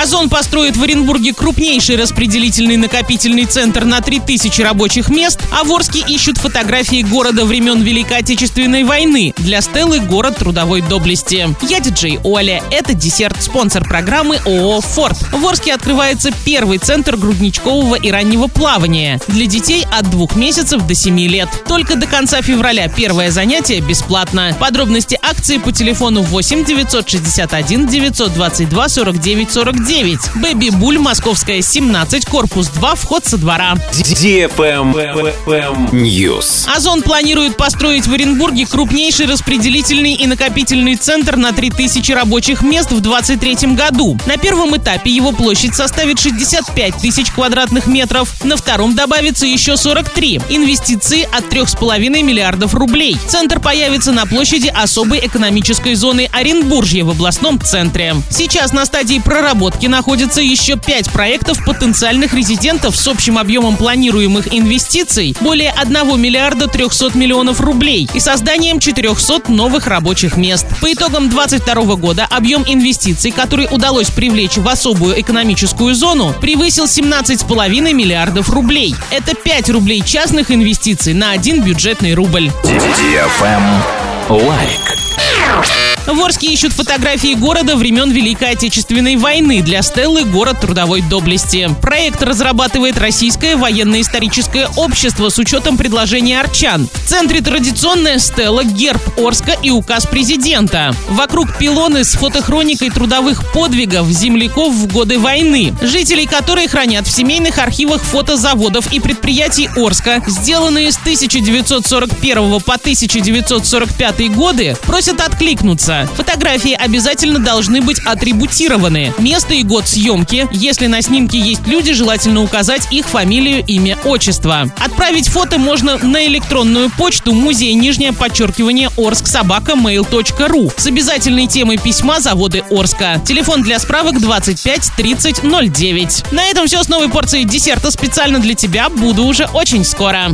Озон построит в Оренбурге крупнейший распределительный накопительный центр на 3000 рабочих мест, а в Орске ищут фотографии города времен Великой Отечественной войны. Для Стеллы город трудовой доблести. Я диджей Оля. Это десерт, спонсор программы ООО «Форд». В Орске открывается первый центр грудничкового и раннего плавания для детей от двух месяцев до 7 лет. Только до конца февраля первое занятие бесплатно. Подробности акции по телефону 8 961 922 49 49. Бэби Буль, Московская, 17, корпус 2, вход со двора. News. Озон планирует построить в Оренбурге крупнейший распределительный и накопительный центр на 3000 рабочих мест в 2023 году. На первом этапе его площадь составит 65 тысяч квадратных метров, на втором добавится еще 43. Инвестиции от 3,5 миллиардов рублей. Центр появится на площади особой экономической зоны Оренбуржье в областном центре. Сейчас на стадии проработки находится еще 5 проектов потенциальных резидентов с общим объемом планируемых инвестиций более 1 миллиарда 300 миллионов рублей и созданием 400 новых рабочих мест. По итогам 2022 года объем инвестиций, который удалось привлечь в особую экономическую зону, превысил 17,5 миллиардов рублей. Это 5 рублей частных инвестиций на один бюджетный рубль. Лайк. В Орске ищут фотографии города времен Великой Отечественной войны для Стеллы «Город трудовой доблести». Проект разрабатывает Российское военно-историческое общество с учетом предложения арчан. В центре традиционная стелла, герб Орска и указ президента. Вокруг пилоны с фотохроникой трудовых подвигов земляков в годы войны, жителей которой хранят в семейных архивах фотозаводов и предприятий Орска, сделанные с 1941 по 1945 годы, просят откликнуться. Фотографии обязательно должны быть атрибутированы. Место и год съемки. Если на снимке есть люди, желательно указать их фамилию, имя, отчество. Отправить фото можно на электронную почту музей нижнее подчеркивание Орск собака mail.ru с обязательной темой письма заводы Орска. Телефон для справок 25 30 09. На этом все с новой порцией десерта специально для тебя. Буду уже очень скоро.